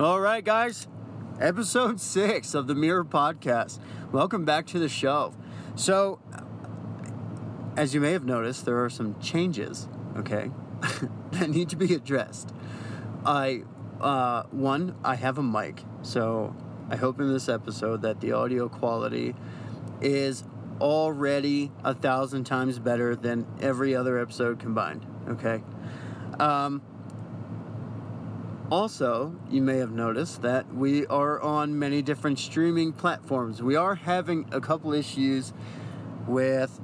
All right, guys, episode six of the Mirror Podcast. Welcome back to the show. So, as you may have noticed, there are some changes, okay, that need to be addressed. I, uh, one, I have a mic, so I hope in this episode that the audio quality is already a thousand times better than every other episode combined, okay? Um, also, you may have noticed that we are on many different streaming platforms. We are having a couple issues with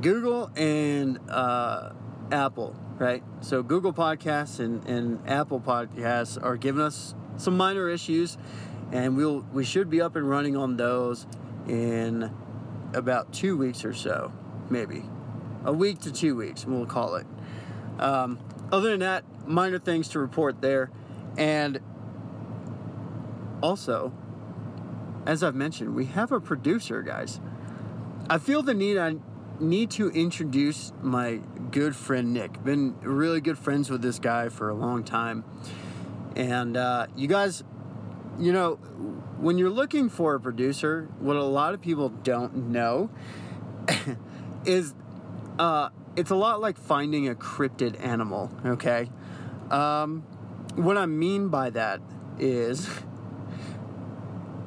Google and uh, Apple, right? So, Google Podcasts and, and Apple Podcasts are giving us some minor issues, and we'll we should be up and running on those in about two weeks or so, maybe a week to two weeks, we'll call it. Um, other than that, minor things to report there. And also, as I've mentioned, we have a producer, guys. I feel the need I need to introduce my good friend Nick. Been really good friends with this guy for a long time. And uh, you guys, you know, when you're looking for a producer, what a lot of people don't know is uh, it's a lot like finding a cryptid animal, okay? Um, what I mean by that is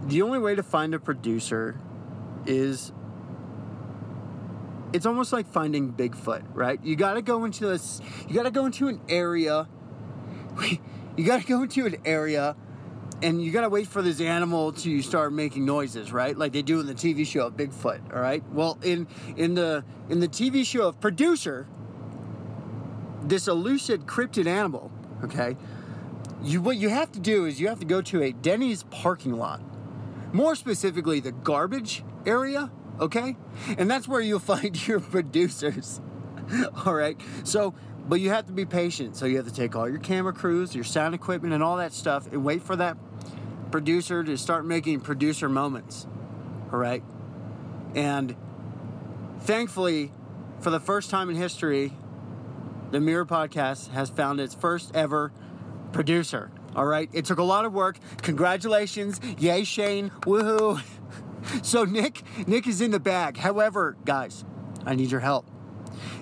the only way to find a producer is it's almost like finding Bigfoot, right? You got to go into this you got to go into an area you got to go into an area and you got to wait for this animal to start making noises, right? Like they do in the TV show of Bigfoot, all right? Well, in in the in the TV show of Producer, this elusive cryptid animal, okay? You what you have to do is you have to go to a Denny's parking lot. More specifically, the garbage area, okay? And that's where you'll find your producers. all right? So but you have to be patient. So you have to take all your camera crews, your sound equipment, and all that stuff, and wait for that producer to start making producer moments. All right? And thankfully, for the first time in history, the Mirror Podcast has found its first ever producer. All right? It took a lot of work. Congratulations. Yay, Shane. Woohoo. So Nick, Nick is in the bag. However, guys, I need your help.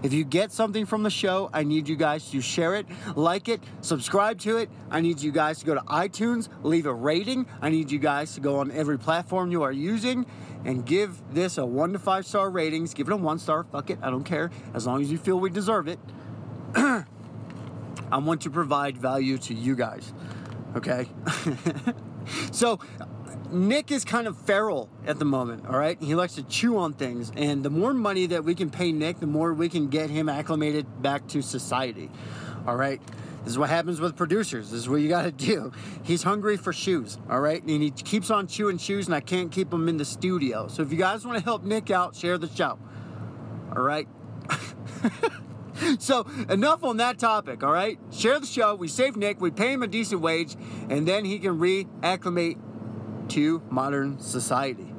If you get something from the show, I need you guys to share it, like it, subscribe to it. I need you guys to go to iTunes, leave a rating. I need you guys to go on every platform you are using and give this a one to five star ratings. Give it a one star. Fuck it. I don't care. As long as you feel we deserve it. I want to provide value to you guys. Okay? so, Nick is kind of feral at the moment, all right? He likes to chew on things. And the more money that we can pay Nick, the more we can get him acclimated back to society, all right? This is what happens with producers. This is what you got to do. He's hungry for shoes, all right? And he keeps on chewing shoes, and I can't keep him in the studio. So if you guys want to help Nick out, share the show, all right? so enough on that topic, all right? Share the show. We save Nick. We pay him a decent wage, and then he can reacclimate to modern society.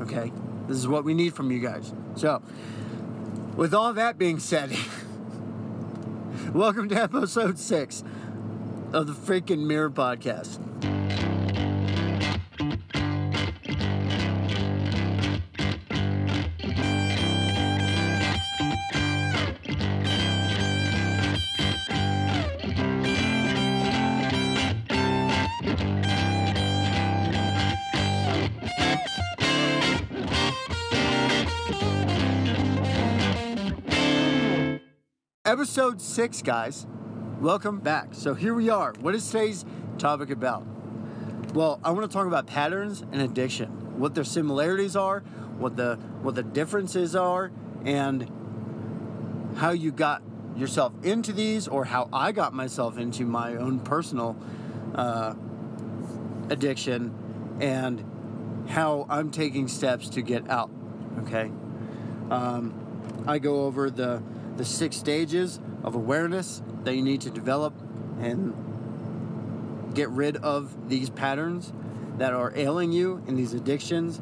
Okay? This is what we need from you guys. So, with all that being said, welcome to episode six of the freaking Mirror Podcast. Episode six, guys. Welcome back. So here we are. What is today's topic about? Well, I want to talk about patterns and addiction, what their similarities are, what the what the differences are, and how you got yourself into these, or how I got myself into my own personal uh, addiction, and how I'm taking steps to get out. Okay, um, I go over the the six stages of awareness that you need to develop and get rid of these patterns that are ailing you in these addictions.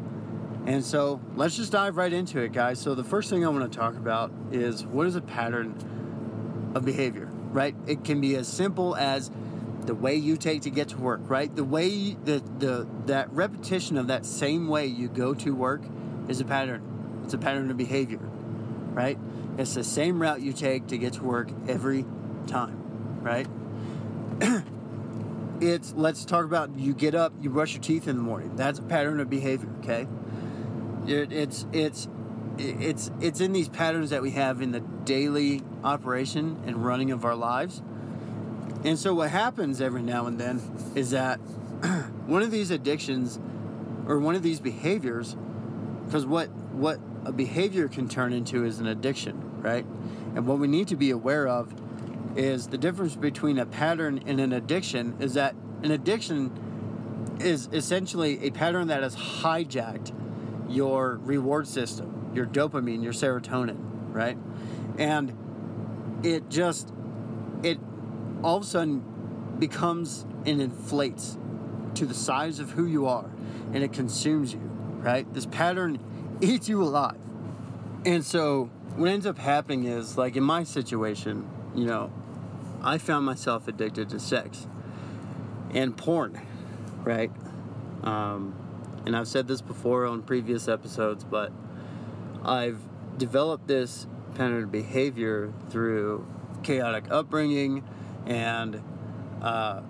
And so let's just dive right into it, guys. So, the first thing I want to talk about is what is a pattern of behavior, right? It can be as simple as the way you take to get to work, right? The way the the that repetition of that same way you go to work is a pattern. It's a pattern of behavior, right? It's the same route you take to get to work every time, right? it's let's talk about you get up, you brush your teeth in the morning. That's a pattern of behavior, okay? It, it's it's it's it's in these patterns that we have in the daily operation and running of our lives. And so what happens every now and then is that one of these addictions or one of these behaviors because what what a behavior can turn into is an addiction, right? And what we need to be aware of is the difference between a pattern and an addiction is that an addiction is essentially a pattern that has hijacked your reward system, your dopamine, your serotonin, right? And it just it all of a sudden becomes and inflates to the size of who you are and it consumes you, right? This pattern eats you alive. And so what ends up happening is like in my situation, you know, I found myself addicted to sex and porn, right? Um, and I've said this before on previous episodes, but I've developed this pattern of behavior through chaotic upbringing and uh,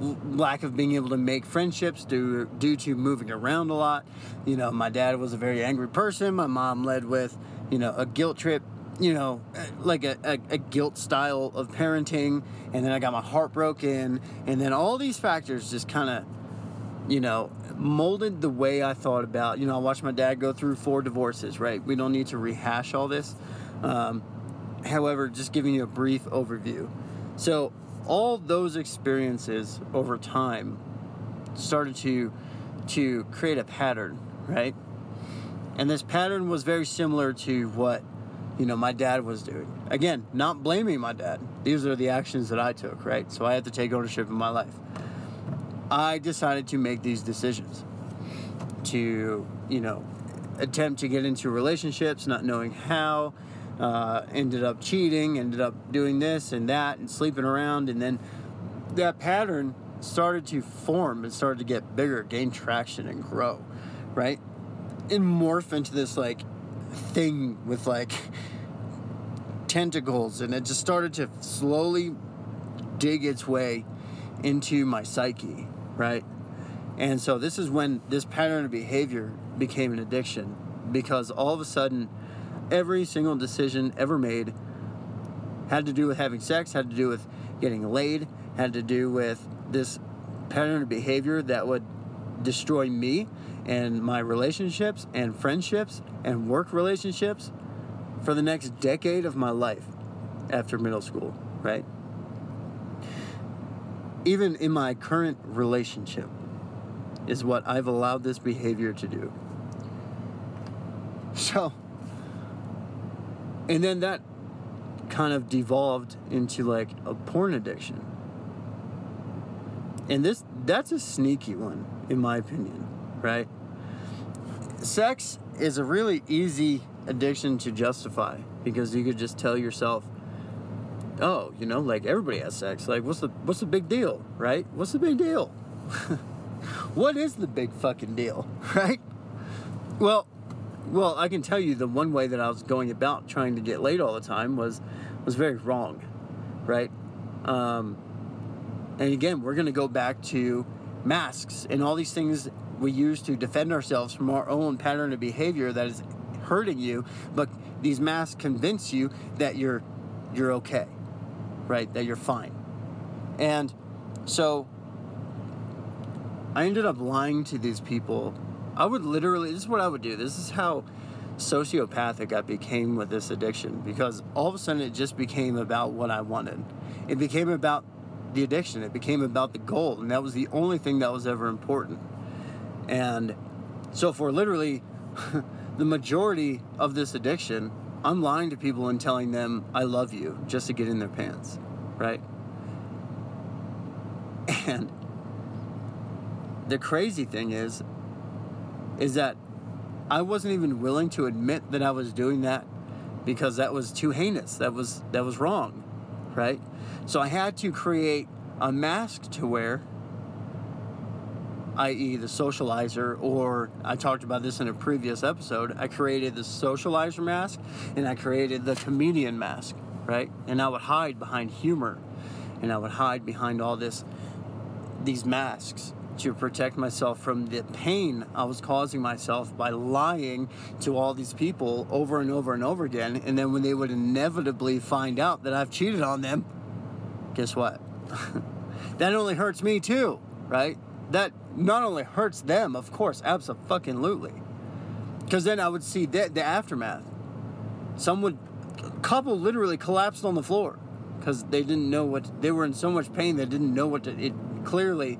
lack of being able to make friendships due due to moving around a lot. You know, my dad was a very angry person. My mom led with, you know, a guilt trip. You know, like a, a, a guilt style of parenting, and then I got my heart broken, and then all these factors just kind of, you know, molded the way I thought about. You know, I watched my dad go through four divorces. Right, we don't need to rehash all this. Um, however, just giving you a brief overview. So all those experiences over time started to to create a pattern, right? And this pattern was very similar to what you know my dad was doing. Again, not blaming my dad. These are the actions that I took, right? So I had to take ownership of my life. I decided to make these decisions to, you know, attempt to get into relationships, not knowing how, uh, ended up cheating, ended up doing this and that, and sleeping around, and then that pattern started to form and started to get bigger, gain traction, and grow, right? And morph into this like thing with like tentacles, and it just started to slowly dig its way into my psyche, right? And so this is when this pattern of behavior became an addiction because all of a sudden every single decision ever made had to do with having sex, had to do with getting laid, had to do with this pattern of behavior that would destroy me and my relationships and friendships and work relationships for the next decade of my life after middle school, right? Even in my current relationship, is what I've allowed this behavior to do. So, and then that kind of devolved into like a porn addiction. And this that's a sneaky one in my opinion, right? Sex is a really easy addiction to justify because you could just tell yourself, "Oh, you know, like everybody has sex. Like what's the what's the big deal, right? What's the big deal?" what is the big fucking deal, right? Well, well, I can tell you the one way that I was going about trying to get laid all the time was was very wrong, right? Um, and again, we're going to go back to masks and all these things we use to defend ourselves from our own pattern of behavior that is hurting you. But these masks convince you that you're you're okay, right? That you're fine. And so I ended up lying to these people I would literally, this is what I would do. This is how sociopathic I became with this addiction because all of a sudden it just became about what I wanted. It became about the addiction, it became about the goal, and that was the only thing that was ever important. And so, for literally the majority of this addiction, I'm lying to people and telling them I love you just to get in their pants, right? And the crazy thing is, is that I wasn't even willing to admit that I was doing that because that was too heinous. That was that was wrong, right? So I had to create a mask to wear, i.e., the socializer, or I talked about this in a previous episode. I created the socializer mask and I created the comedian mask, right? And I would hide behind humor and I would hide behind all this, these masks to protect myself from the pain I was causing myself by lying to all these people over and over and over again. And then when they would inevitably find out that I've cheated on them, guess what? that only hurts me too, right? That not only hurts them, of course, absolutely. Because then I would see the, the aftermath. Some would, couple literally collapsed on the floor because they didn't know what, they were in so much pain they didn't know what to, it clearly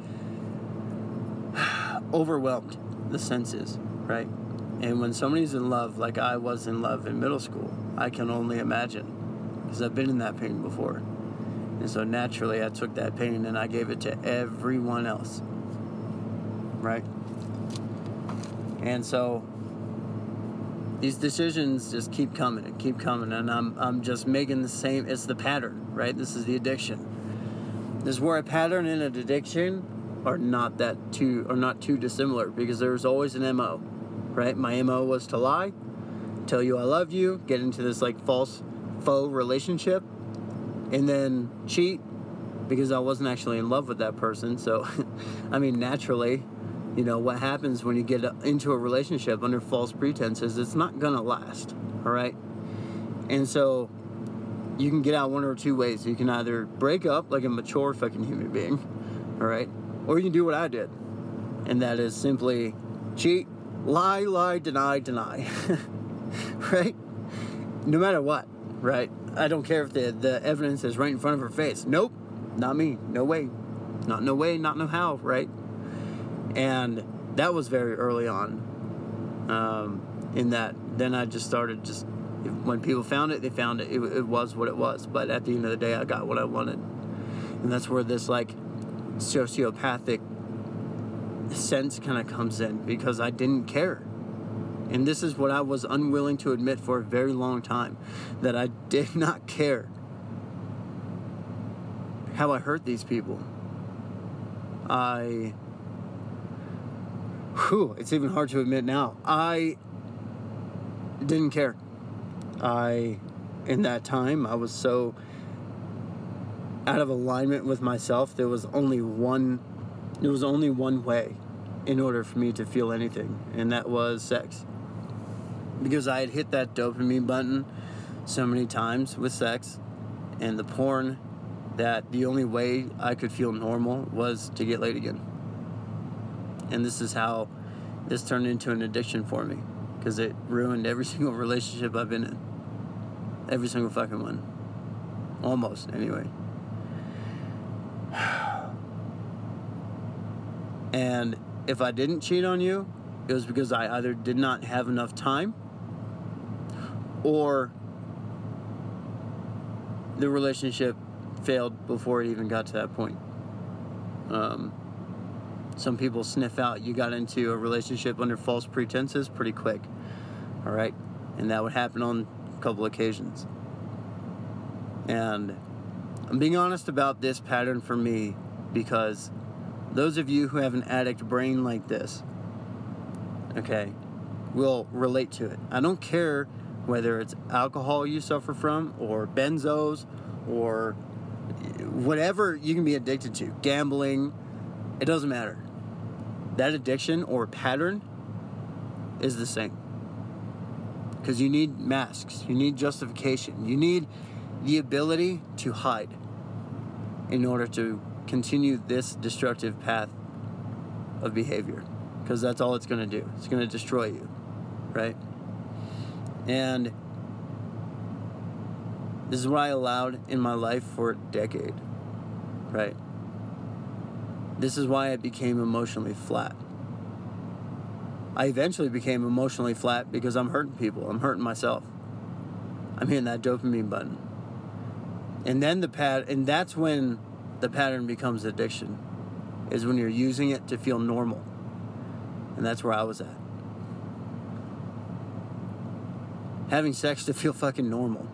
overwhelmed the senses, right? And when somebody's in love, like I was in love in middle school, I can only imagine because I've been in that pain before. And so naturally, I took that pain and I gave it to everyone else, right? And so these decisions just keep coming and keep coming, and I'm, I'm just making the same. It's the pattern, right? This is the addiction. This is where a pattern and an addiction are not that too are not too dissimilar because there's always an MO, right? My MO was to lie, tell you I love you, get into this like false faux relationship, and then cheat because I wasn't actually in love with that person. So, I mean, naturally, you know, what happens when you get into a relationship under false pretenses, it's not gonna last, all right? And so, you can get out one or two ways. You can either break up like a mature fucking human being, all right? Or you can do what I did, and that is simply cheat, lie, lie, deny, deny. right? No matter what, right? I don't care if the, the evidence is right in front of her face. Nope, not me. No way. Not no way, not no how, right? And that was very early on. Um, in that, then I just started just, when people found it, they found it. it. It was what it was. But at the end of the day, I got what I wanted. And that's where this, like, sociopathic sense kind of comes in because I didn't care. And this is what I was unwilling to admit for a very long time that I did not care how I hurt these people. I. Whew, it's even hard to admit now. I didn't care. I, in that time, I was so out of alignment with myself, there was only one there was only one way in order for me to feel anything, and that was sex. Because I had hit that dopamine button so many times with sex and the porn that the only way I could feel normal was to get laid again. And this is how this turned into an addiction for me because it ruined every single relationship I've been in. Every single fucking one. Almost, anyway. And if I didn't cheat on you, it was because I either did not have enough time or the relationship failed before it even got to that point. Um, some people sniff out you got into a relationship under false pretenses pretty quick. All right? And that would happen on a couple occasions. And I'm being honest about this pattern for me because those of you who have an addict brain like this, okay, will relate to it. I don't care whether it's alcohol you suffer from or benzos or whatever you can be addicted to, gambling, it doesn't matter. That addiction or pattern is the same. Because you need masks, you need justification, you need the ability to hide in order to continue this destructive path of behavior because that's all it's going to do. It's going to destroy you, right? And this is what I allowed in my life for a decade, right? This is why I became emotionally flat. I eventually became emotionally flat because I'm hurting people. I'm hurting myself. I'm hitting that dopamine button. And then the pad, and that's when the pattern becomes addiction, is when you're using it to feel normal. And that's where I was at. Having sex to feel fucking normal,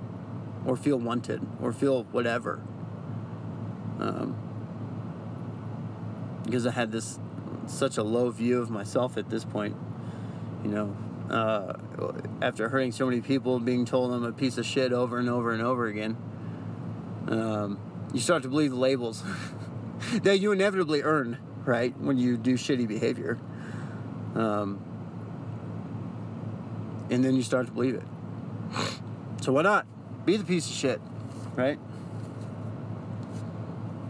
or feel wanted, or feel whatever. Um, because I had this such a low view of myself at this point, you know. Uh, after hurting so many people, being told I'm a piece of shit over and over and over again, um, you start to believe the labels that you inevitably earn, right, when you do shitty behavior. Um, and then you start to believe it. So why not? Be the piece of shit, right?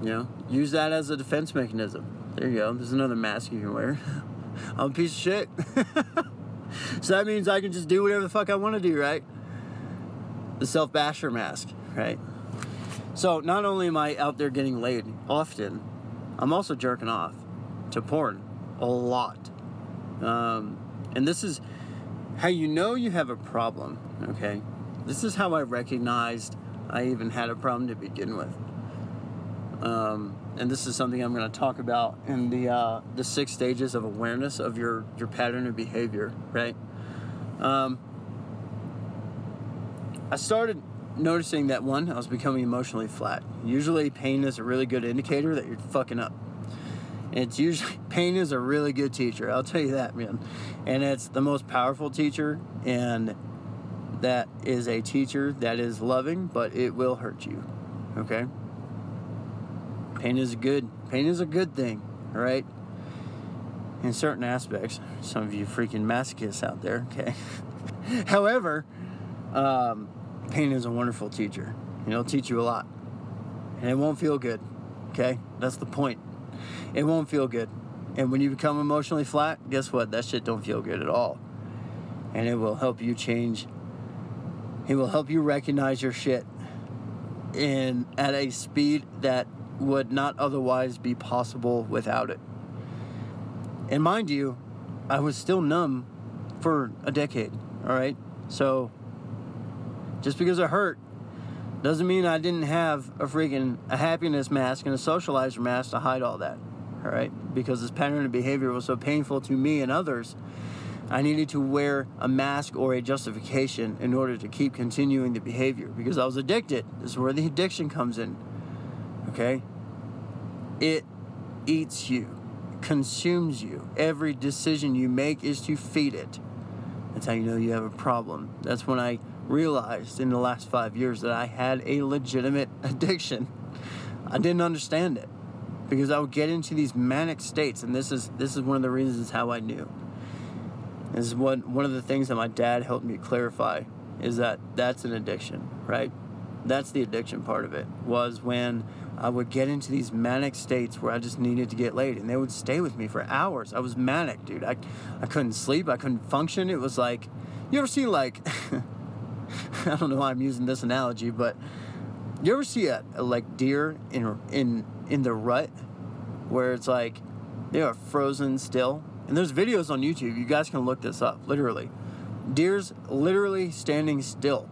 You know, use that as a defense mechanism. There you go. There's another mask you can wear. I'm a piece of shit. so that means I can just do whatever the fuck I want to do, right? The self basher mask, right? So not only am I out there getting laid often, I'm also jerking off to porn a lot. Um, and this is how you know you have a problem, okay? This is how I recognized I even had a problem to begin with. Um, and this is something I'm going to talk about in the uh, the six stages of awareness of your your pattern of behavior, right? Um, I started noticing that one, I was becoming emotionally flat. Usually, pain is a really good indicator that you're fucking up. It's usually pain is a really good teacher. I'll tell you that, man. And it's the most powerful teacher, and that is a teacher that is loving, but it will hurt you. Okay. Pain is good. Pain is a good thing, all right? In certain aspects. Some of you freaking masochists out there, okay? However, um, pain is a wonderful teacher. It'll teach you a lot. And it won't feel good, okay? That's the point. It won't feel good. And when you become emotionally flat, guess what? That shit don't feel good at all. And it will help you change. It will help you recognize your shit in at a speed that would not otherwise be possible without it. And mind you, I was still numb for a decade, all right? So just because it hurt doesn't mean I didn't have a freaking a happiness mask and a socializer mask to hide all that. All right? Because this pattern of behavior was so painful to me and others, I needed to wear a mask or a justification in order to keep continuing the behavior because I was addicted. This is where the addiction comes in. Okay? It eats you, consumes you. Every decision you make is to feed it. That's how you know you have a problem. That's when I realized in the last five years that I had a legitimate addiction. I didn't understand it because I would get into these manic states, and this is this is one of the reasons how I knew. This is one one of the things that my dad helped me clarify is that that's an addiction, right? That's the addiction part of it. Was when I would get into these manic states where I just needed to get laid, and they would stay with me for hours. I was manic, dude. I I couldn't sleep. I couldn't function. It was like, you ever see like. I don't know why I'm using this analogy, but you ever see a, a like deer in in in the rut where it's like they are frozen still? And there's videos on YouTube. You guys can look this up. Literally, deer's literally standing still,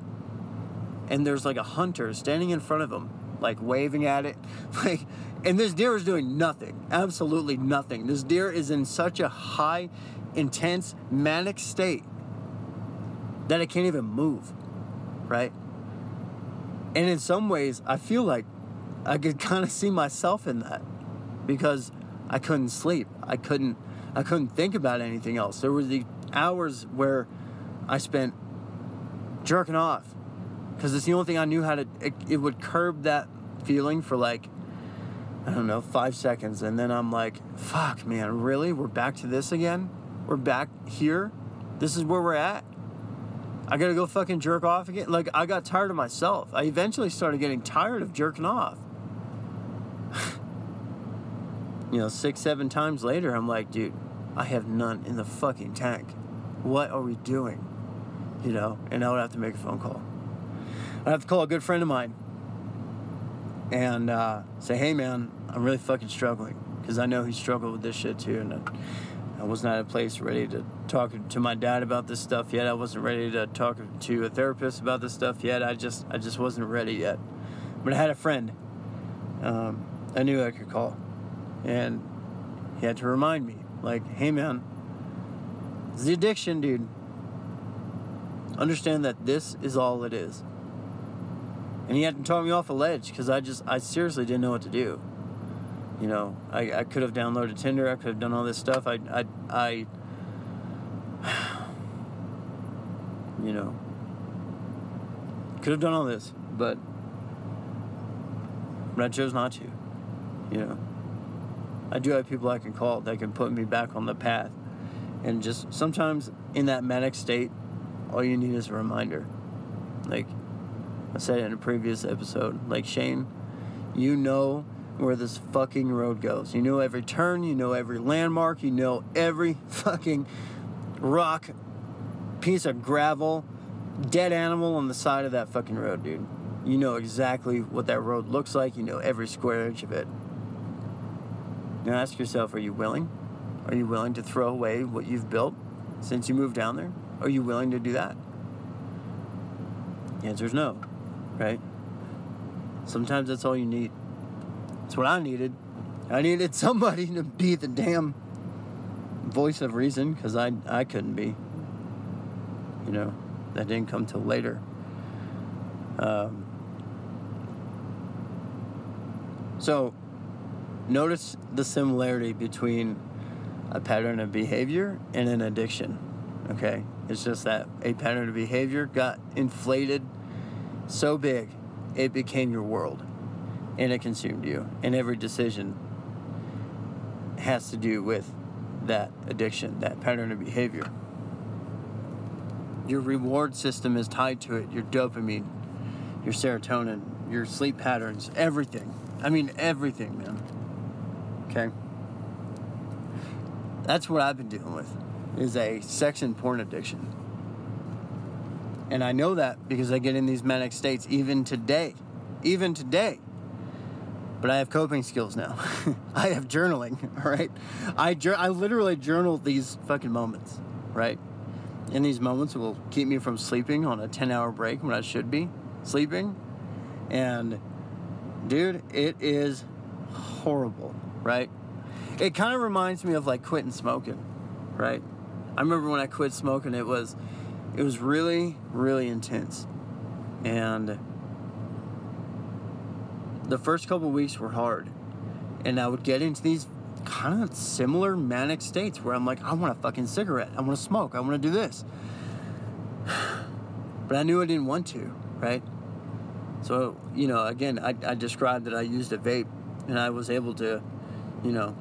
and there's like a hunter standing in front of them, like waving at it, like. And this deer is doing nothing, absolutely nothing. This deer is in such a high, intense, manic state that it can't even move Mm-hmm. right? And in some ways, I feel like I could kind of see myself in that because I couldn't sleep. I couldn't I couldn't think about anything else. There were the hours where I spent jerking off because it's the only thing I knew how to it, it would curb that feeling for like I don't know, 5 seconds and then I'm like, "Fuck, man, really? We're back to this again? We're back here? This is where we're at?" I gotta go fucking jerk off again. Like, I got tired of myself. I eventually started getting tired of jerking off. you know, six, seven times later, I'm like, dude, I have none in the fucking tank. What are we doing? You know, and I would have to make a phone call. I'd have to call a good friend of mine and uh, say, hey, man, I'm really fucking struggling. Because I know he struggled with this shit too. And was not at a place ready to talk to my dad about this stuff yet. I wasn't ready to talk to a therapist about this stuff yet. I just I just wasn't ready yet. But I had a friend um, I knew I could call, and he had to remind me, like, "Hey, man, it's the addiction, dude. Understand that this is all it is." And he had to talk me off a ledge because I just I seriously didn't know what to do. You know, I, I could have downloaded Tinder. I could have done all this stuff. I, I, I you know, could have done all this, but, but I chose not to. You know, I do have people I can call that can put me back on the path. And just sometimes in that manic state, all you need is a reminder. Like I said in a previous episode, like Shane, you know where this fucking road goes. You know every turn, you know every landmark, you know every fucking rock, piece of gravel, dead animal on the side of that fucking road, dude. You know exactly what that road looks like, you know every square inch of it. Now ask yourself are you willing? Are you willing to throw away what you've built since you moved down there? Are you willing to do that? The answer is no, right? Sometimes that's all you need. That's what I needed. I needed somebody to be the damn voice of reason because I, I couldn't be. You know, that didn't come till later. Um, so, notice the similarity between a pattern of behavior and an addiction. Okay? It's just that a pattern of behavior got inflated so big it became your world and it consumed you. And every decision has to do with that addiction, that pattern of behavior. Your reward system is tied to it, your dopamine, your serotonin, your sleep patterns, everything. I mean, everything, man. Okay? That's what I've been dealing with, is a sex and porn addiction. And I know that because I get in these manic states even today. Even today but I have coping skills now. I have journaling, all right? I, I literally journal these fucking moments, right? And these moments will keep me from sleeping on a 10 hour break when I should be sleeping. And dude, it is horrible, right? It kind of reminds me of like quitting smoking, right? I remember when I quit smoking, it was it was really really intense. And the first couple weeks were hard. And I would get into these kind of similar manic states where I'm like, I want a fucking cigarette. I want to smoke. I want to do this. But I knew I didn't want to, right? So, you know, again, I, I described that I used a vape and I was able to, you know,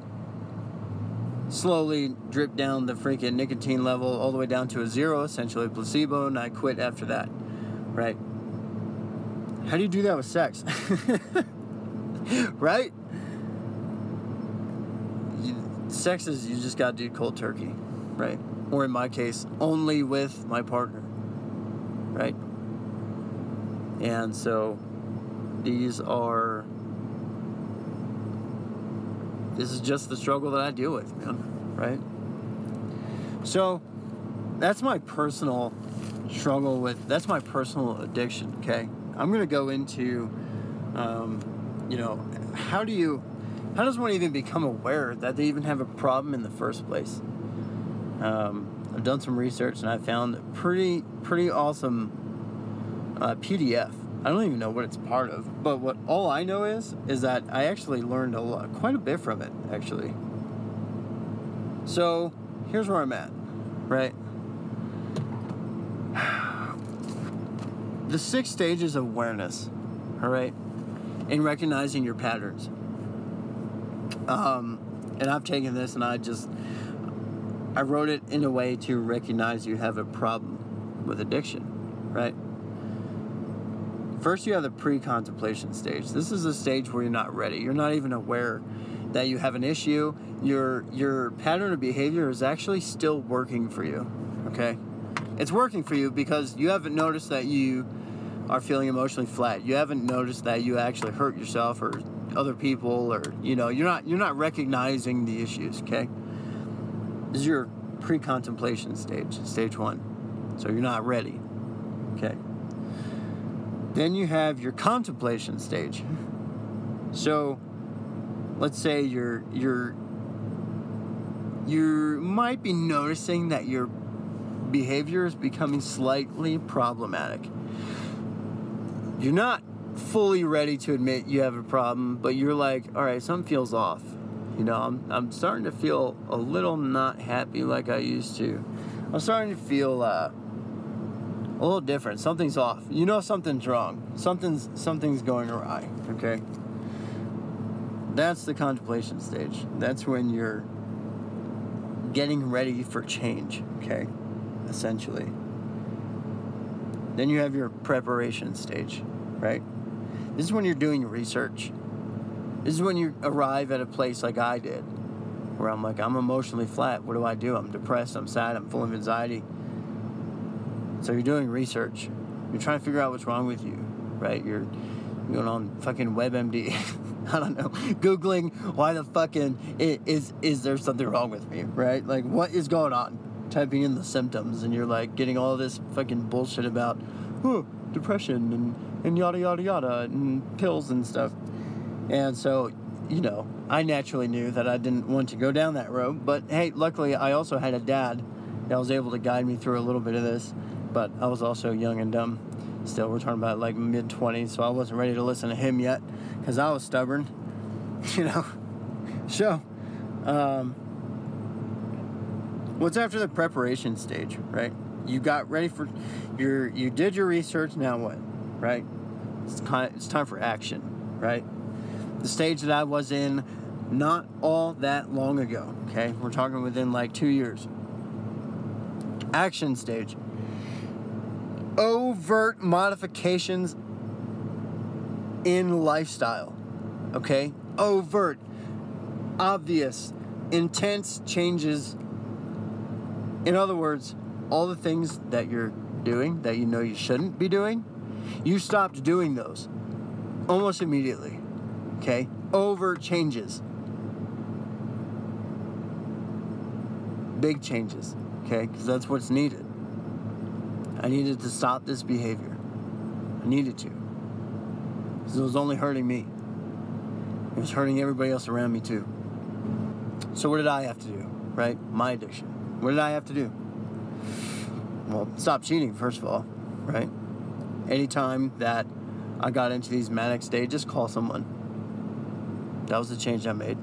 slowly drip down the freaking nicotine level all the way down to a zero, essentially placebo, and I quit after that, right? How do you do that with sex? right? You, sex is you just gotta do cold turkey, right? Or in my case, only with my partner, right? And so these are. This is just the struggle that I deal with, man, right? So that's my personal struggle with, that's my personal addiction, okay? I'm gonna go into um, you know, how do you, how does one even become aware that they even have a problem in the first place? Um, I've done some research and I found a pretty, pretty awesome uh, PDF. I don't even know what it's part of, but what all I know is is that I actually learned a lot, quite a bit from it, actually. So here's where I'm at, right? The six stages of awareness, all right? In recognizing your patterns. Um, and I've taken this and I just I wrote it in a way to recognize you have a problem with addiction, right? First, you have the pre-contemplation stage. This is a stage where you're not ready. You're not even aware that you have an issue. Your your pattern of behavior is actually still working for you. Okay, it's working for you because you haven't noticed that you are feeling emotionally flat. You haven't noticed that you actually hurt yourself or other people or you know, you're not you're not recognizing the issues, okay? This is your pre-contemplation stage, stage 1. So you're not ready. Okay. Then you have your contemplation stage. So let's say you're you're you might be noticing that your behavior is becoming slightly problematic you're not fully ready to admit you have a problem, but you're like, all right, something feels off. You know, I'm, I'm starting to feel a little not happy like I used to. I'm starting to feel uh, a little different. Something's off. You know something's wrong. Something's something's going awry. Okay. That's the contemplation stage. That's when you're getting ready for change. Okay, essentially. Then you have your preparation stage, right? This is when you're doing research. This is when you arrive at a place like I did, where I'm like, I'm emotionally flat. What do I do? I'm depressed. I'm sad. I'm full of anxiety. So you're doing research. You're trying to figure out what's wrong with you, right? You're going on fucking WebMD. I don't know, googling why the fucking is is there something wrong with me, right? Like what is going on? Typing in the symptoms, and you're like getting all this fucking bullshit about, oh, depression and and yada yada yada and pills and stuff. And so, you know, I naturally knew that I didn't want to go down that road. But hey, luckily I also had a dad that was able to guide me through a little bit of this. But I was also young and dumb. Still, we're talking about like mid 20s, so I wasn't ready to listen to him yet because I was stubborn, you know. So, um, what's after the preparation stage, right? You got ready for your, you did your research. Now what, right? It's of, it's time for action, right? The stage that I was in, not all that long ago. Okay, we're talking within like two years. Action stage overt modifications in lifestyle. Okay? Overt, obvious, intense changes. In other words, all the things that you're doing that you know you shouldn't be doing, you stopped doing those almost immediately. Okay? Over changes. Big changes. Okay? Because that's what's needed. I needed to stop this behavior. I needed to. Because it was only hurting me. It was hurting everybody else around me too. So what did I have to do? Right? My addiction. What did I have to do? Well, stop cheating, first of all, right? Anytime that I got into these manic stages, call someone. That was the change I made.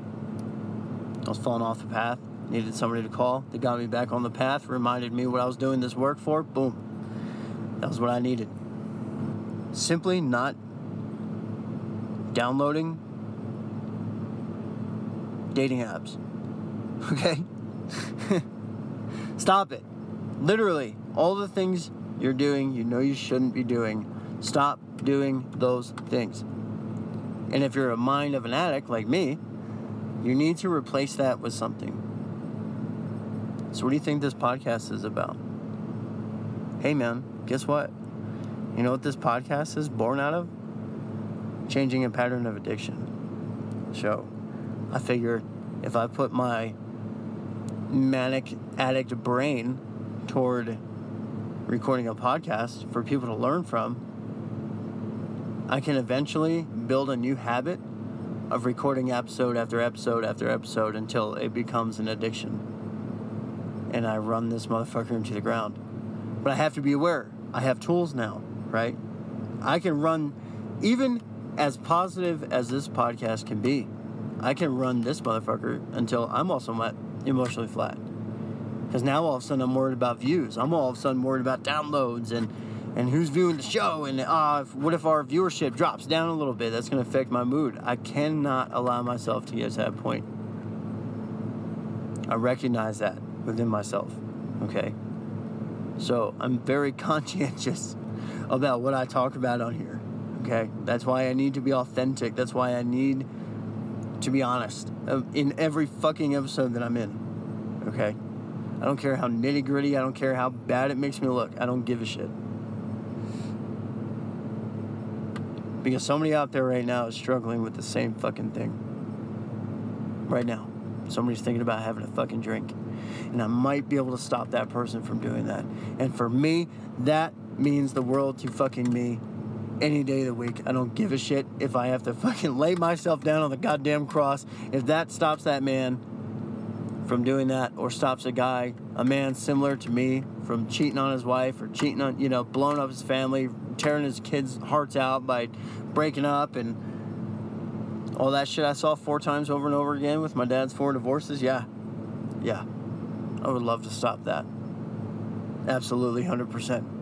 I was falling off the path, needed somebody to call. They got me back on the path, reminded me what I was doing this work for. Boom. That was what I needed. Simply not downloading dating apps. Okay? Stop it. Literally, all the things you're doing, you know you shouldn't be doing. Stop doing those things. And if you're a mind of an addict like me, you need to replace that with something. So, what do you think this podcast is about? Hey, man, guess what? You know what this podcast is born out of? Changing a pattern of addiction. So, I figured if I put my manic addict brain toward recording a podcast for people to learn from, I can eventually build a new habit of recording episode after episode after episode until it becomes an addiction. And I run this motherfucker into the ground. But I have to be aware I have tools now, right? I can run, even as positive as this podcast can be, I can run this motherfucker until I'm also emotionally flat. Because now all of a sudden I'm worried about views. I'm all of a sudden worried about downloads and and who's viewing the show and uh, what if our viewership drops down a little bit? That's going to affect my mood. I cannot allow myself to get to that point. I recognize that within myself. Okay. So I'm very conscientious about what I talk about on here. Okay? That's why I need to be authentic. That's why I need to be honest in every fucking episode that I'm in. Okay? I don't care how nitty gritty, I don't care how bad it makes me look. I don't give a shit. Because somebody out there right now is struggling with the same fucking thing. Right now. Somebody's thinking about having a fucking drink and I might be able to stop that person from doing that. And for me, that means the world to fucking me any day of the week. I don't give a shit if I have to fucking lay myself down on the goddamn cross. If that stops that man from doing that or stops a guy, a man similar to me, from cheating on his wife or cheating on, you know, blowing up his family, tearing his kids' hearts out by breaking up and All that shit I saw four times over and over again with my dad's four divorces, yeah. Yeah. I would love to stop that. Absolutely, 100%.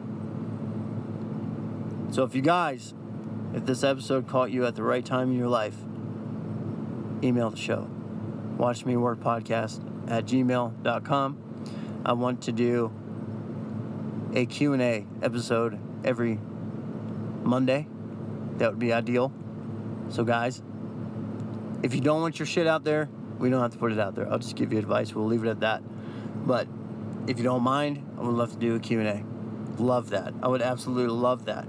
So if you guys, if this episode caught you at the right time in your life, email the show. Watch me work podcast at gmail.com. I want to do a Q&A episode every Monday. That would be ideal. So guys, if you don't want your shit out there, we don't have to put it out there. I'll just give you advice. We'll leave it at that. But if you don't mind, I would love to do a Q&A. Love that. I would absolutely love that.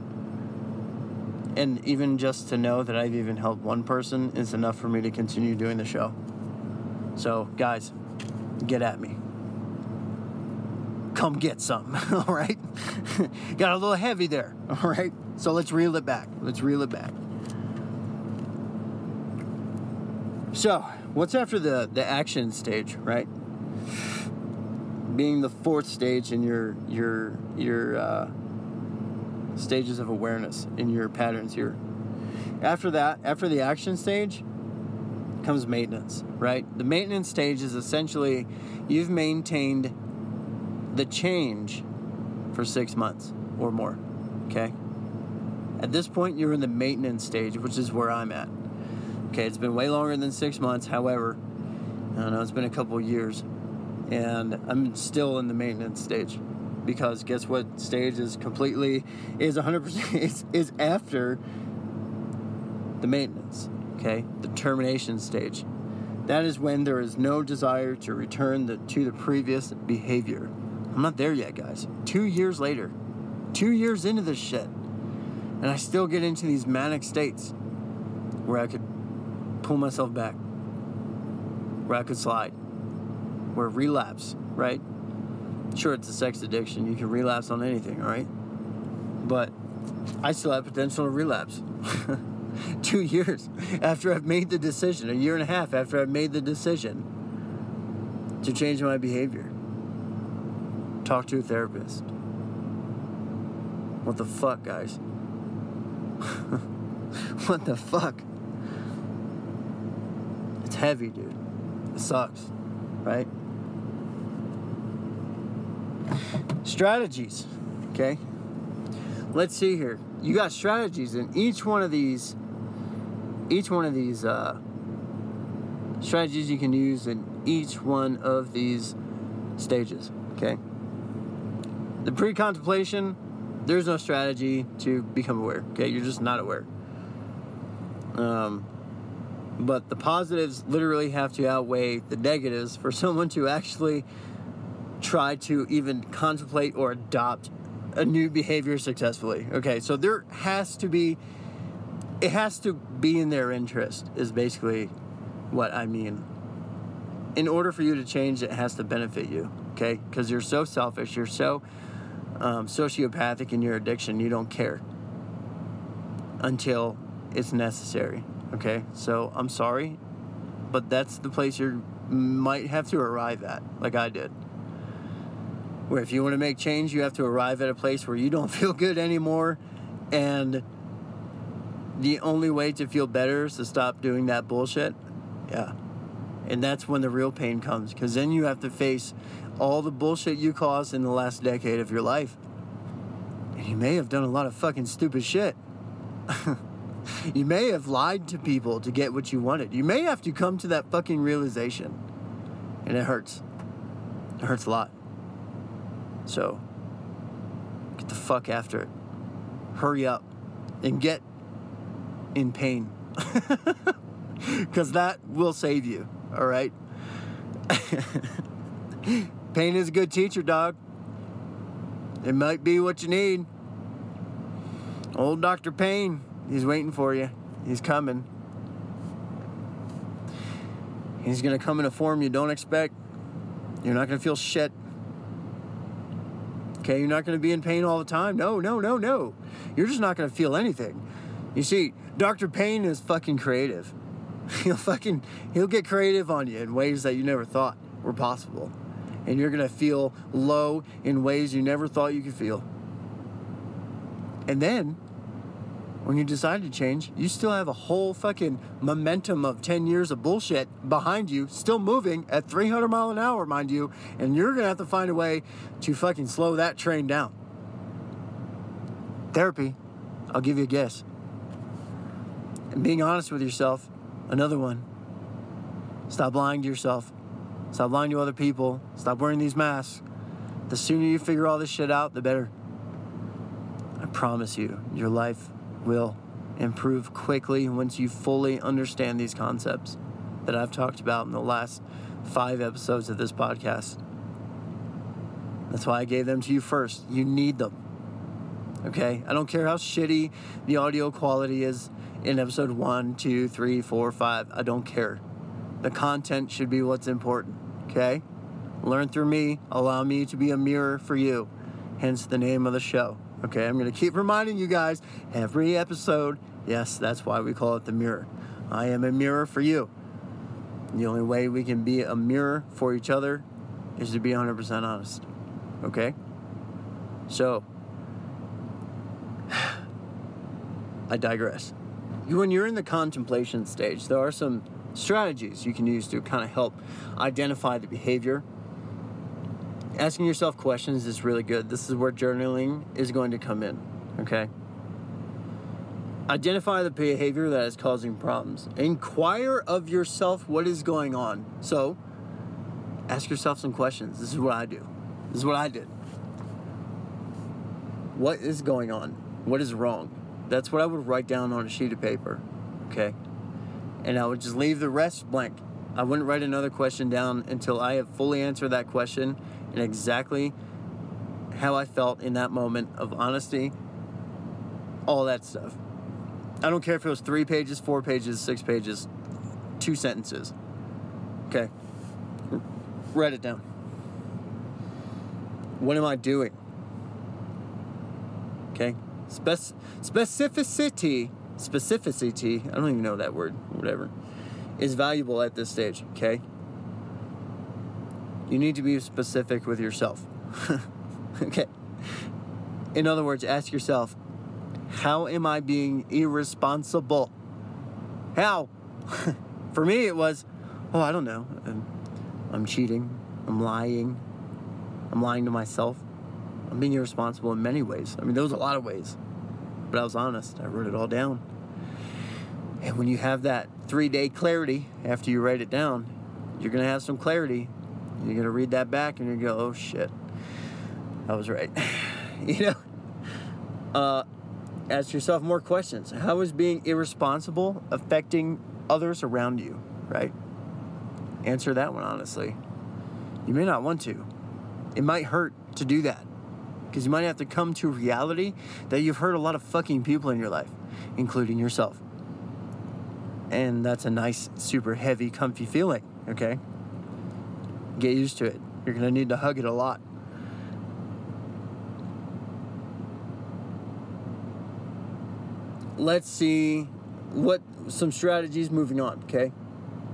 And even just to know that I've even helped one person is enough for me to continue doing the show. So, guys, get at me. Come get some, all right? Got a little heavy there, all right? So let's reel it back. Let's reel it back. So, what's after the, the action stage, right? Being the fourth stage in your your your uh, stages of awareness in your patterns here. After that, after the action stage, comes maintenance, right? The maintenance stage is essentially you've maintained the change for six months or more, okay? At this point, you're in the maintenance stage, which is where I'm at. Okay, it's been way longer than six months. However, I don't know, it's been a couple years, and I'm still in the maintenance stage because guess what stage is completely is 100% is, is after the maintenance okay? The termination stage. That is when there is no desire to return the, to the previous behavior. I'm not there yet guys. Two years later. Two years into this shit. And i still get into these manic states where i could pull myself back. Where i could slide. Where relapse right Sure, it's a sex addiction. You can relapse on anything, all right? But I still have potential to relapse. Two years after I've made the decision, a year and a half after I've made the decision to change my behavior. Talk to a therapist. What the fuck, guys? what the fuck? It's heavy, dude. It sucks, right? Strategies. Okay. Let's see here. You got strategies in each one of these. Each one of these uh, strategies you can use in each one of these stages. Okay. The pre-contemplation, there's no strategy to become aware. Okay, you're just not aware. Um, but the positives literally have to outweigh the negatives for someone to actually try to even contemplate or adopt a new behavior successfully. Okay, so there has to be, it has to be in their interest, is basically what I mean. In order for you to change, it has to benefit you, okay? Because you're so selfish, you're so um, sociopathic in your addiction, you don't care until it's necessary, okay? So I'm sorry, but that's the place you might have to arrive at, like I did where if you want to make change, you have to arrive at a place where you don't feel good anymore. And the only way to feel better is to stop doing that bullshit. Yeah. And that's when the real pain comes because then you have to face all the bullshit you caused in the last decade of your life. And you may have done a lot of fucking stupid shit. you may have lied to people to get what you wanted. You may have to come to that fucking realization. And it hurts. It hurts a lot. So, get the fuck after it. Hurry up and get in pain. Because that will save you, all right? pain is a good teacher, dog. It might be what you need. Old Dr. Payne, he's waiting for you. He's coming. He's gonna come in a form you don't expect. You're not gonna feel shit. Okay, you're not going to be in pain all the time. No, no, no, no. You're just not going to feel anything. You see, Dr. Payne is fucking creative. He'll fucking he'll get creative on you in ways that you never thought were possible. And you're going to feel low in ways you never thought you could feel. And then when you decide to change, you still have a whole fucking momentum of 10 years of bullshit behind you, still moving at 300 mile an hour, mind you, and you're gonna have to find a way to fucking slow that train down. Therapy, I'll give you a guess. And being honest with yourself, another one. Stop lying to yourself. Stop lying to other people. Stop wearing these masks. The sooner you figure all this shit out, the better. I promise you, your life will improve quickly once you fully understand these concepts that I've talked about in the last five episodes of this podcast. That's why I gave them to you first. You need them. Okay? I don't care how shitty the audio quality is in episode one, two, three, four, five. I don't care. The content should be what's important. Okay? Learn through me. Allow me to be a mirror for you. Hence the name of the show. Okay, I'm going to keep reminding you guys every episode. Yes, that's why we call it the mirror. I am a mirror for you. The only way we can be a mirror for each other is to be 100% honest. Okay? So, I digress. When you're in the contemplation stage, there are some strategies you can use to kind of help identify the behavior asking yourself questions is really good. This is where journaling is going to come in, okay? Identify the behavior that is causing problems. Inquire of yourself what is going on. So, ask yourself some questions. This is what I do. This is what I did. What is going on? What is wrong? That's what I would write down on a sheet of paper, okay? And I would just leave the rest blank. I wouldn't write another question down until I have fully answered that question and exactly how I felt in that moment of honesty, all that stuff. I don't care if it was three pages, four pages, six pages, two sentences. Okay. Write it down. What am I doing? Okay. Spec- specificity, specificity, I don't even know that word, whatever, is valuable at this stage, okay? You need to be specific with yourself. okay. In other words, ask yourself, how am I being irresponsible? How? For me, it was, oh, I don't know. I'm, I'm cheating. I'm lying. I'm lying to myself. I'm being irresponsible in many ways. I mean, there was a lot of ways, but I was honest. I wrote it all down. And when you have that three day clarity after you write it down, you're going to have some clarity you're gonna read that back and you're go, oh shit, I was right. you know, uh, ask yourself more questions. How is being irresponsible affecting others around you? Right? Answer that one honestly. You may not want to. It might hurt to do that because you might have to come to reality that you've hurt a lot of fucking people in your life, including yourself. And that's a nice, super heavy, comfy feeling, okay? Get used to it. You're going to need to hug it a lot. Let's see what some strategies moving on, okay?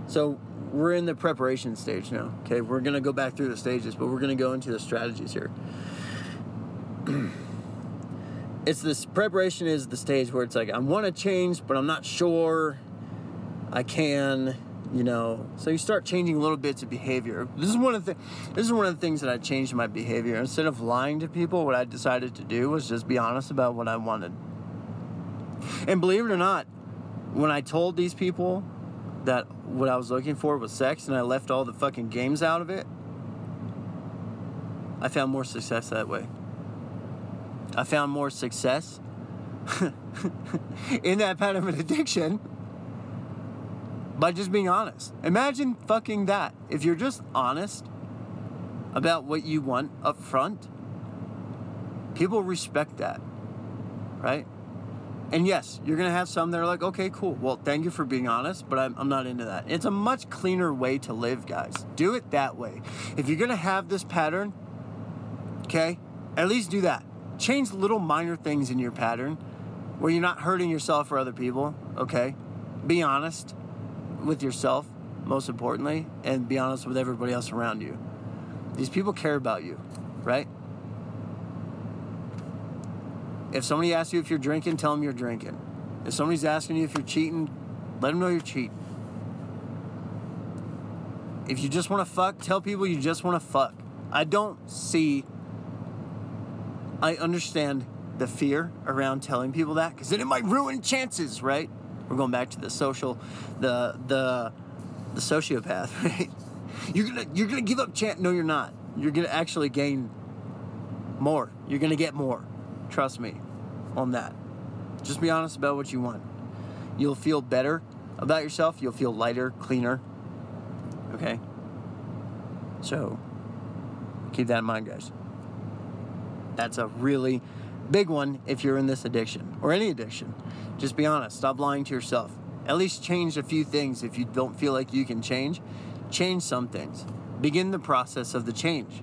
So we're in the preparation stage now, okay? We're going to go back through the stages, but we're going to go into the strategies here. it's this preparation is the stage where it's like I want to change, but I'm not sure I can you know? So you start changing little bits of behavior. This is one of the this is one of the things that i changed in my behavior. Instead of lying to people what i decided to do was just be honest about what i wanted. And believe it or not when i told these people that what i was looking for was sex and i left all the fucking games out of it i found more success that way. I found more success in that pattern of addiction by just being honest. Imagine fucking that. If you're just honest about what you want up front, people respect that, right? And yes, you're gonna have some that are like, okay, cool. Well, thank you for being honest, but I'm, I'm not into that. It's a much cleaner way to live, guys. Do it that way. If you're gonna have this pattern, okay, at least do that. Change little minor things in your pattern where you're not hurting yourself or other people, okay? Be honest with yourself, most importantly, and be honest with everybody else around you. These people care about you, right? If somebody asks you if you're drinking, tell them you're drinking. If somebody's asking you if you're cheating, let them know you're cheating. If you just want to fuck, tell people you just want to fuck. I don't see. I understand the fear around telling people that because then it might ruin chances, right? We're going back to the social, the the the sociopath, right? You're gonna you're gonna give up chance. No, you're not. You're gonna actually gain more. You're gonna get more. Trust me on that. Just be honest about what you want. You'll feel better about yourself. You'll feel lighter, cleaner. Okay? So, keep that in mind, guys. That's a really big one if you're in this addiction or any addiction. Just be honest. Stop lying to yourself. At least change a few things if you don't feel like you can change. Change some things. Begin the process of the change.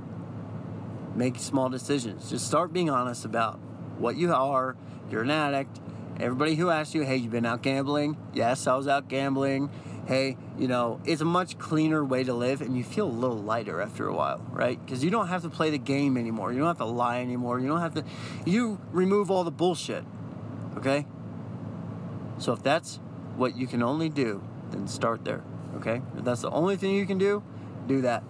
Make small decisions. Just start being honest about what you are. You're an addict. Everybody who asks you, hey, you've been out gambling? Yes, I was out gambling. Hey, you know, it's a much cleaner way to live and you feel a little lighter after a while, right? Because you don't have to play the game anymore. You don't have to lie anymore. You don't have to, you remove all the bullshit, okay? So if that's what you can only do, then start there, okay? If that's the only thing you can do, do that.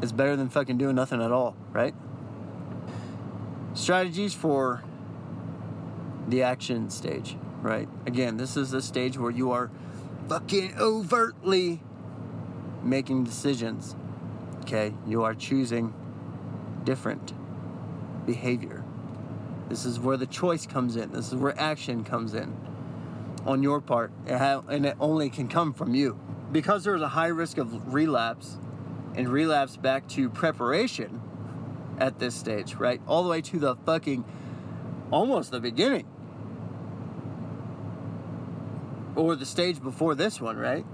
It's better than fucking doing nothing at all, right? Strategies for the action stage, right? Again, this is the stage where you are fucking overtly making decisions. Okay? You are choosing different behavior. This is where the choice comes in. This is where action comes in on your part. And it only can come from you. Because there's a high risk of relapse and relapse back to preparation at this stage, right? All the way to the fucking almost the beginning or the stage before this one, right?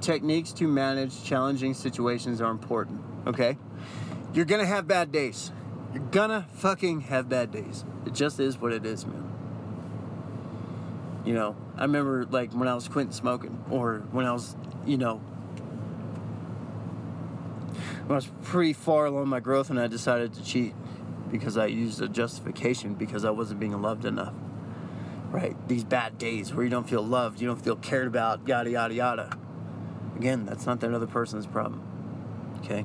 Techniques to manage challenging situations are important, okay? You're gonna have bad days. You're gonna fucking have bad days. It just is what it is, man. You know, I remember like when I was quitting smoking or when I was, you know, I was pretty far along my growth and I decided to cheat because I used a justification because I wasn't being loved enough right? These bad days where you don't feel loved, you don't feel cared about, yada, yada, yada. Again, that's not that other person's problem. Okay?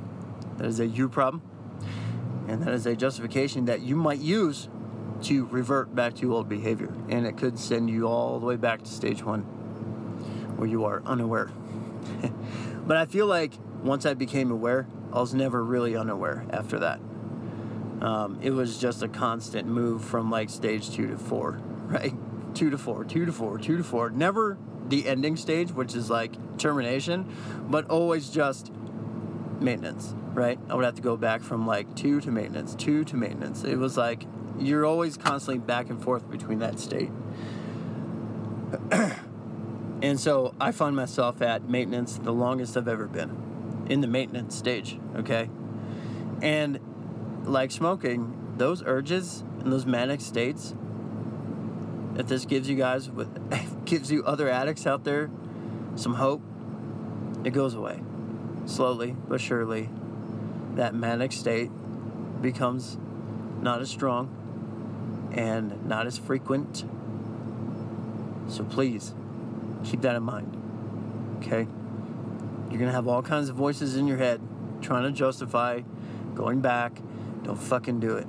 That is a you problem. And that is a justification that you might use to revert back to old behavior. And it could send you all the way back to stage one where you are unaware. but I feel like once I became aware, I was never really unaware after that. Um, it was just a constant move from like stage two to four, right? Two to four, two to four, two to four. Never the ending stage, which is like termination, but always just maintenance, right? I would have to go back from like two to maintenance, two to maintenance. It was like you're always constantly back and forth between that state. and so I find myself at maintenance the longest I've ever been in the maintenance stage, okay? And like smoking, those urges and those manic states if this gives you guys with gives you other addicts out there some hope, it goes away. Slowly but surely, that manic state becomes not as strong and not as frequent. So please keep that in mind. Okay? You're gonna have all kinds of voices in your head trying to justify going back. Don't fucking do it.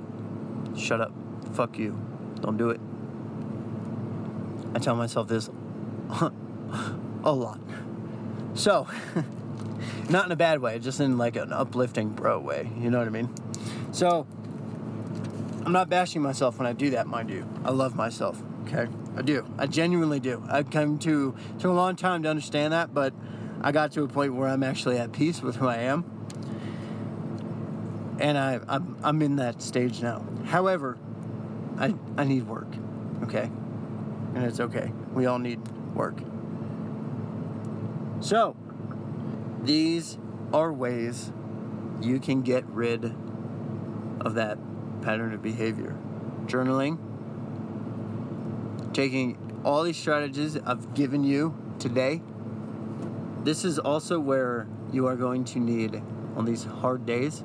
Shut up. Fuck you. Don't do it. I tell myself this a lot. So, not in a bad way, just in like an uplifting bro way. You know what I mean? So, I'm not bashing myself when I do that, mind you. I love myself. Okay, I do. I genuinely do. I've come to to a long time to understand that, but I got to a point where I'm actually at peace with who I am, and I I'm, I'm in that stage now. However, I I need work. Okay, and it's okay. We all need work. So, these are ways you can get rid of that pattern of behavior. Journaling, taking all these strategies I've given you today. This is also where you are going to need, on these hard days,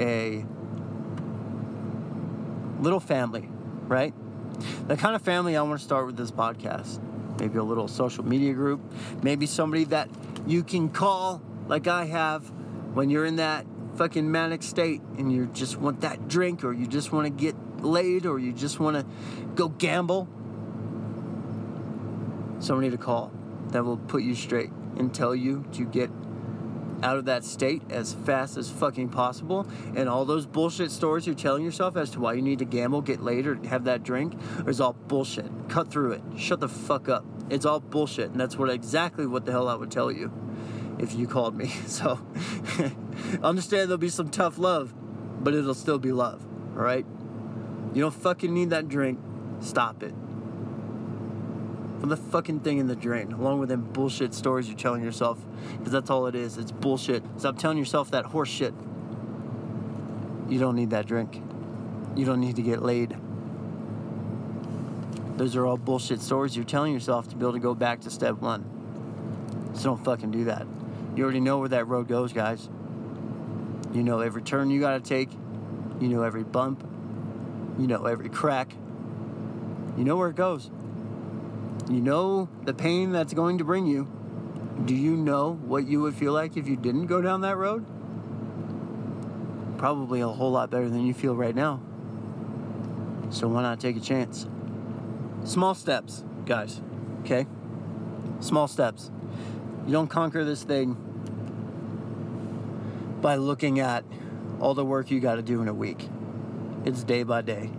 a little family, right? The kind of family I want to start with this podcast. Maybe a little social media group. Maybe somebody that you can call, like I have, when you're in that fucking manic state and you just want that drink or you just want to get laid or you just want to go gamble. Somebody to call that will put you straight and tell you to get out of that state as fast as fucking possible. And all those bullshit stories you're telling yourself as to why you need to gamble, get laid, or have that drink is all bullshit. Cut through it. Shut the fuck up. It's all bullshit. And that's what exactly what the hell I would tell you if you called me. So understand there'll be some tough love, but it'll still be love. All right? You don't fucking need that drink. Stop it. Put the fucking thing in the drain, along with them bullshit stories you're telling yourself, because that's all it is. It's bullshit. Stop telling yourself that horse shit. You don't need that drink. You don't need to get laid. Those are all bullshit stories you're telling yourself to be able to go back to step one. So don't fucking do that. You already know where that road goes, guys. You know every turn you gotta take. You know every bump. You know every crack. You know where it goes. You know the pain that's going to bring you. Do you know what you would feel like if you didn't go down that road? Probably a whole lot better than you feel right now. So why not take a chance? Small steps, guys. Okay? Small steps. You don't conquer this thing by looking at all the work you got to do in a week. It's day by day.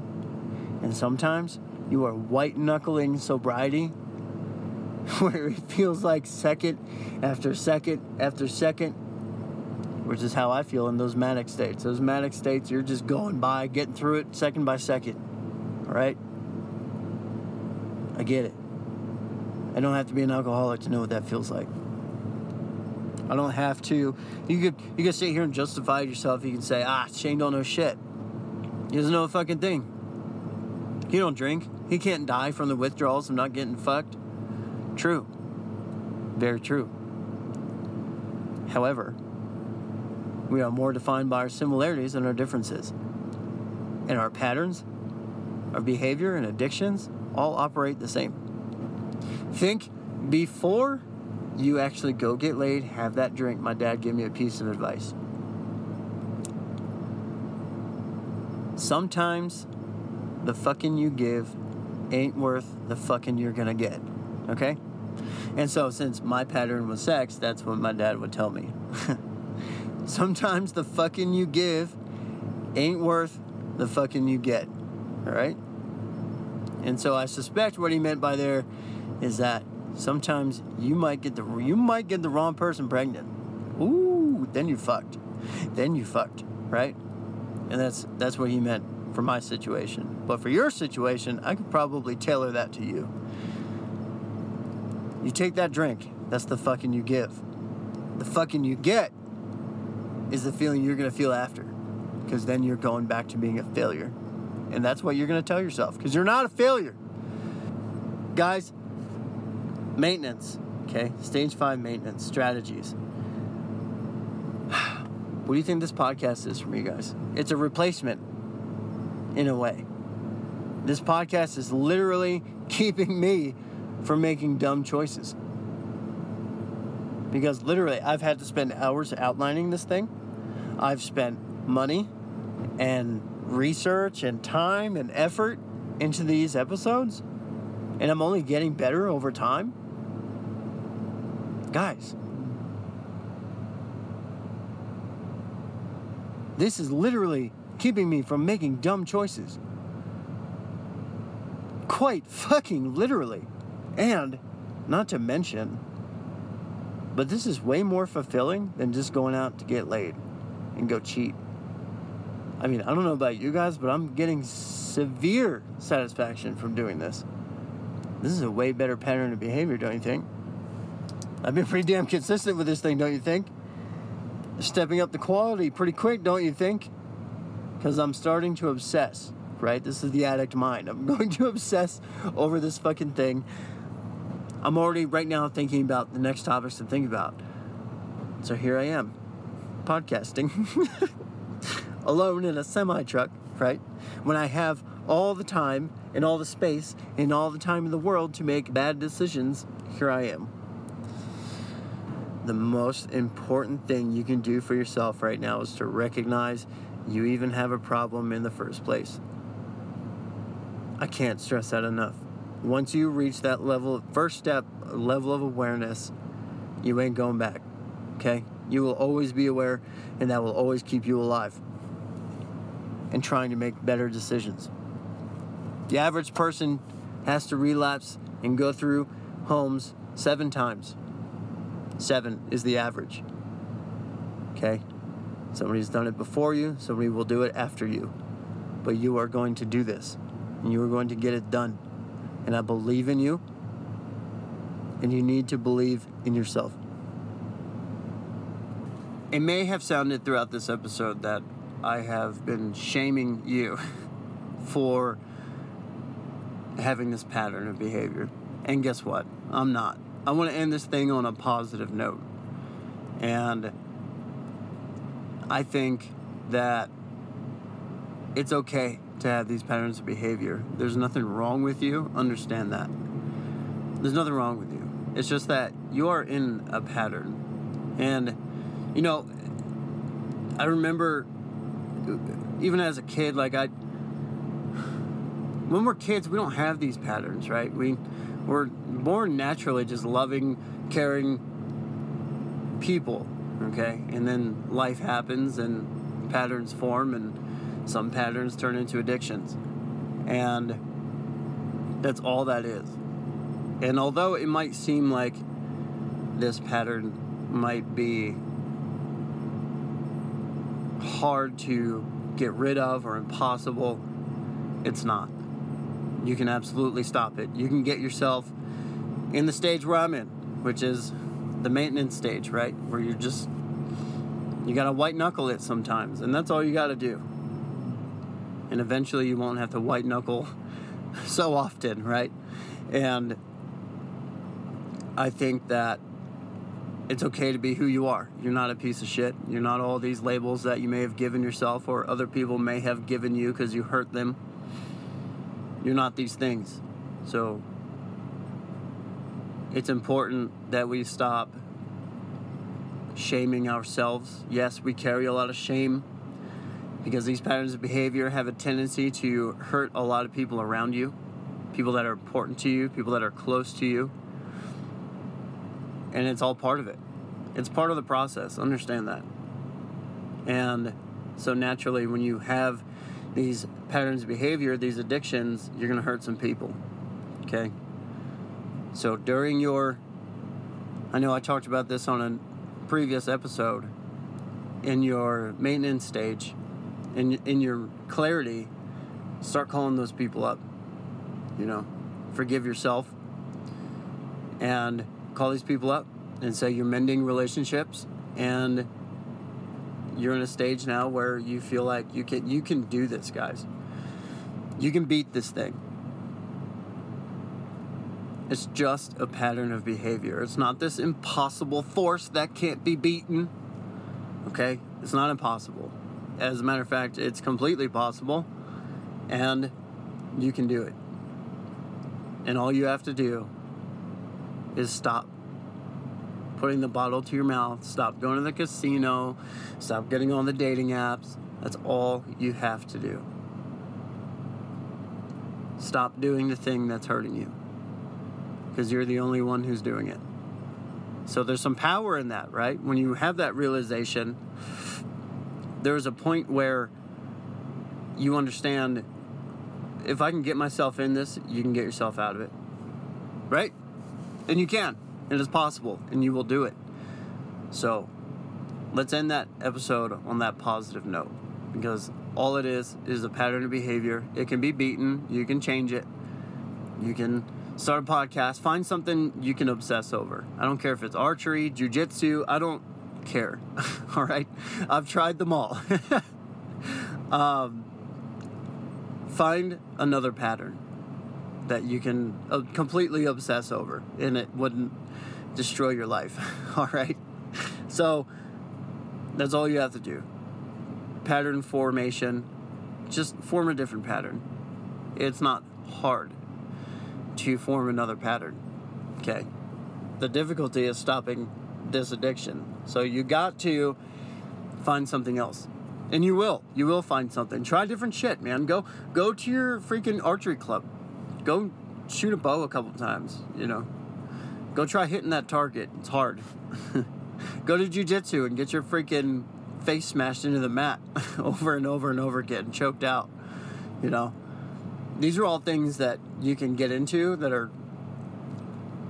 And sometimes you are white knuckling sobriety where it feels like second after second after second, which is how I feel in those manic states. Those manic states, you're just going by, getting through it second by second. All right? I get it. I don't have to be an alcoholic to know what that feels like. I don't have to. You could you could sit here and justify yourself. You can say, ah, Shane don't know shit. He doesn't know a fucking thing. He don't drink. He can't die from the withdrawals of not getting fucked. True. Very true. However, we are more defined by our similarities than our differences. And our patterns, our behavior, and addictions all operate the same. Think before you actually go get laid, have that drink. My dad gave me a piece of advice. Sometimes the fucking you give ain't worth the fucking you're gonna get. Okay? And so, since my pattern was sex, that's what my dad would tell me. Sometimes the fucking you give ain't worth the fucking you get. All right? And so I suspect what he meant by there is that sometimes you might get the you might get the wrong person pregnant. Ooh, then you fucked. Then you fucked, right? And that's that's what he meant for my situation. But for your situation, I could probably tailor that to you. You take that drink, that's the fucking you give. The fucking you get is the feeling you're gonna feel after. Because then you're going back to being a failure. And that's what you're gonna tell yourself, because you're not a failure. Guys, maintenance, okay? Stage five maintenance strategies. What do you think this podcast is for me, guys? It's a replacement in a way. This podcast is literally keeping me from making dumb choices. Because literally, I've had to spend hours outlining this thing. I've spent money and research and time and effort into these episodes, and I'm only getting better over time. Guys, this is literally keeping me from making dumb choices. Quite fucking literally. And, not to mention, but this is way more fulfilling than just going out to get laid and go cheat. I mean, I don't know about you guys, but I'm getting severe satisfaction from doing this. This is a way better pattern of behavior, don't you think? I've been pretty damn consistent with this thing, don't you think? Stepping up the quality pretty quick, don't you think? Because I'm starting to obsess, right? This is the addict mind. I'm going to obsess over this fucking thing. I'm already right now thinking about the next topics to think about. So here I am, podcasting alone in a semi truck, right? When I have all the time and all the space and all the time in the world to make bad decisions, here I am. The most important thing you can do for yourself right now is to recognize you even have a problem in the first place. I can't stress that enough. Once you reach that level, first step, level of awareness, you ain't going back. Okay? You will always be aware, and that will always keep you alive and trying to make better decisions. The average person has to relapse and go through homes seven times. Seven is the average. Okay? Somebody's done it before you, somebody will do it after you. But you are going to do this, and you are going to get it done. And I believe in you, and you need to believe in yourself. It may have sounded throughout this episode that I have been shaming you for having this pattern of behavior. And guess what? I'm not. I want to end this thing on a positive note. And I think that it's okay to have these patterns of behavior. There's nothing wrong with you. Understand that. There's nothing wrong with you. It's just that you are in a pattern. And, you know, I remember even as a kid, like I, when we're kids, we don't have these patterns, right? We, we're born naturally just loving, caring people, okay? And then life happens and patterns form, and some patterns turn into addictions. And that's all that is. And although it might seem like this pattern might be hard to get rid of or impossible, it's not. You can absolutely stop it. You can get yourself in the stage where I'm in, which is the maintenance stage, right? Where you're just, you gotta white knuckle it sometimes, and that's all you gotta do. And eventually you won't have to white knuckle so often, right? And I think that it's okay to be who you are. You're not a piece of shit. You're not all these labels that you may have given yourself or other people may have given you because you hurt them. You're not these things. So it's important that we stop shaming ourselves. Yes, we carry a lot of shame because these patterns of behavior have a tendency to hurt a lot of people around you, people that are important to you, people that are close to you and it's all part of it. It's part of the process. Understand that. And so naturally, when you have these patterns of behavior, these addictions, you're going to hurt some people. Okay? So during your, I know I talked about this on a previous episode, in your maintenance stage, in, in your clarity, start calling those people up. You know, forgive yourself and call these people up and say you're mending relationships and you're in a stage now where you feel like you can you can do this guys you can beat this thing it's just a pattern of behavior. It's not this impossible force that can't be beaten. Okay? It's not impossible. As a matter of fact it's completely possible and you can do it. And all you have to do is stop putting the bottle to your mouth, stop going to the casino, stop getting on the dating apps. That's all you have to do. Stop doing the thing that's hurting you because you're the only one who's doing it. So there's some power in that, right? When you have that realization, there's a point where you understand if I can get myself in this, you can get yourself out of it. Right? And you can. It is possible, and you will do it. So, let's end that episode on that positive note because all it is is a pattern of behavior. It can be beaten, you can change it. You can start a podcast, find something you can obsess over. I don't care if it's archery, jujitsu, I don't care. all right? I've tried them all. um, find another pattern that you can uh, completely obsess over and it wouldn't destroy your life. all right? So that's all you have to do. Pattern formation, just form a different pattern. It's not hard to form another pattern. Okay. The difficulty is stopping this addiction. So you got to find something else. And you will. You will find something. Try different shit, man. Go go to your freaking archery club. Go shoot a bow a couple times, you know. Go try hitting that target. It's hard. go to jujitsu and get your freaking face smashed into the mat over and over and over again, choked out. You know. These are all things that you can get into that are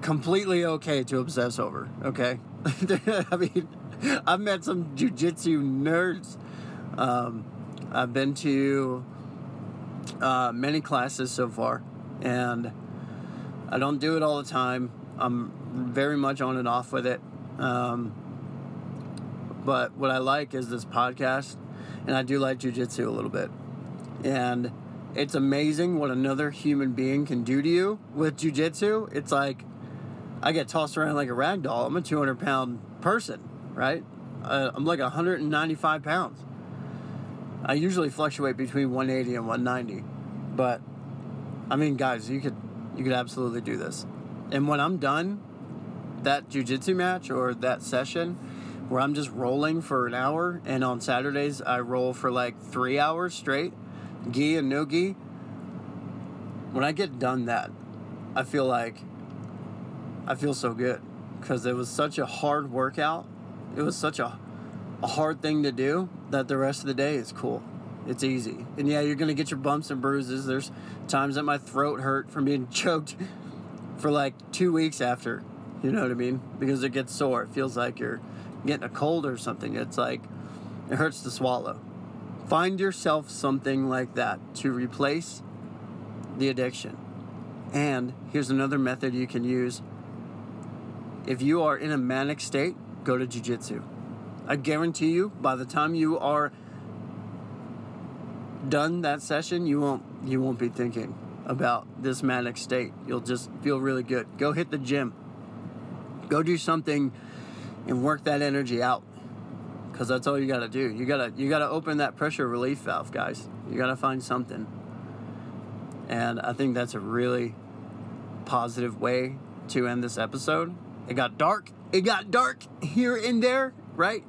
completely okay to obsess over, okay? I mean, I've met some jujitsu nerds. Um, I've been to uh, many classes so far, and I don't do it all the time. I'm very much on and off with it. Um, but what I like is this podcast, and I do like jujitsu a little bit. And it's amazing what another human being can do to you with jujitsu. It's like I get tossed around like a rag doll. I'm a 200 pound person, right? Uh, I'm like 195 pounds. I usually fluctuate between 180 and 190, but I mean, guys, you could you could absolutely do this. And when I'm done, that jujitsu match or that session where I'm just rolling for an hour, and on Saturdays I roll for like three hours straight, gi and no gi. When I get done that, I feel like I feel so good because it was such a hard workout. It was such a, a hard thing to do that the rest of the day is cool. It's easy. And yeah, you're going to get your bumps and bruises. There's times that my throat hurt from being choked for like two weeks after. You know what I mean? Because it gets sore. It feels like you're getting a cold or something. It's like it hurts to swallow. Find yourself something like that to replace the addiction. And here's another method you can use if you are in a manic state, go to jujitsu. I guarantee you, by the time you are done that session, you won't you won't be thinking about this manic state. You'll just feel really good. Go hit the gym. Go do something and work that energy out. Cuz that's all you got to do. You got to you got to open that pressure relief valve, guys. You got to find something. And I think that's a really positive way to end this episode. It got dark. It got dark here and there, right?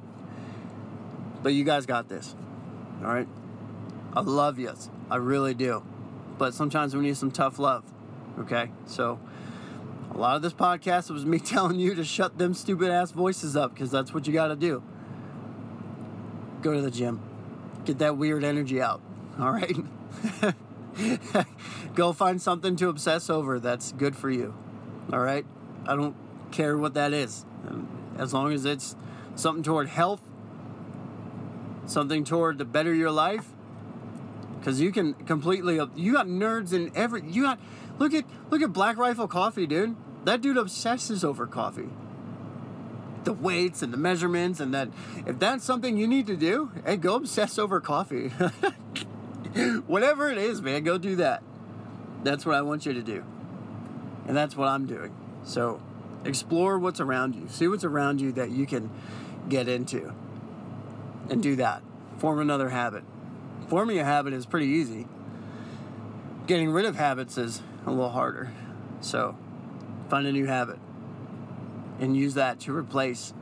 But you guys got this. All right? I love you. I really do. But sometimes we need some tough love. Okay? So a lot of this podcast was me telling you to shut them stupid ass voices up because that's what you got to do. Go to the gym. Get that weird energy out. All right? Go find something to obsess over that's good for you. All right? I don't care what that is. As long as it's something toward health, something toward to better your life, because you can completely you got nerds in every you got look at look at Black Rifle Coffee, dude. That dude obsesses over coffee. The weights and the measurements, and that if that's something you need to do, hey, go obsess over coffee. Whatever it is, man, go do that. That's what I want you to do. And that's what I'm doing. So Explore what's around you. See what's around you that you can get into. And do that. Form another habit. Forming a habit is pretty easy. Getting rid of habits is a little harder. So, find a new habit and use that to replace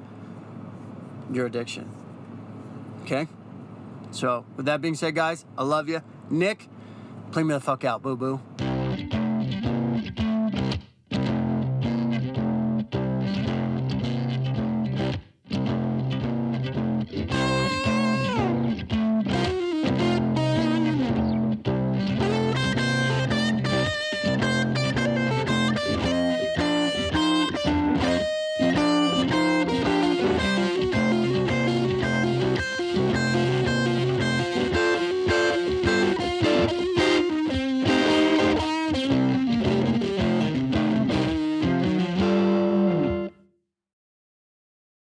your addiction. Okay? So, with that being said, guys, I love you. Nick, play me the fuck out, boo boo.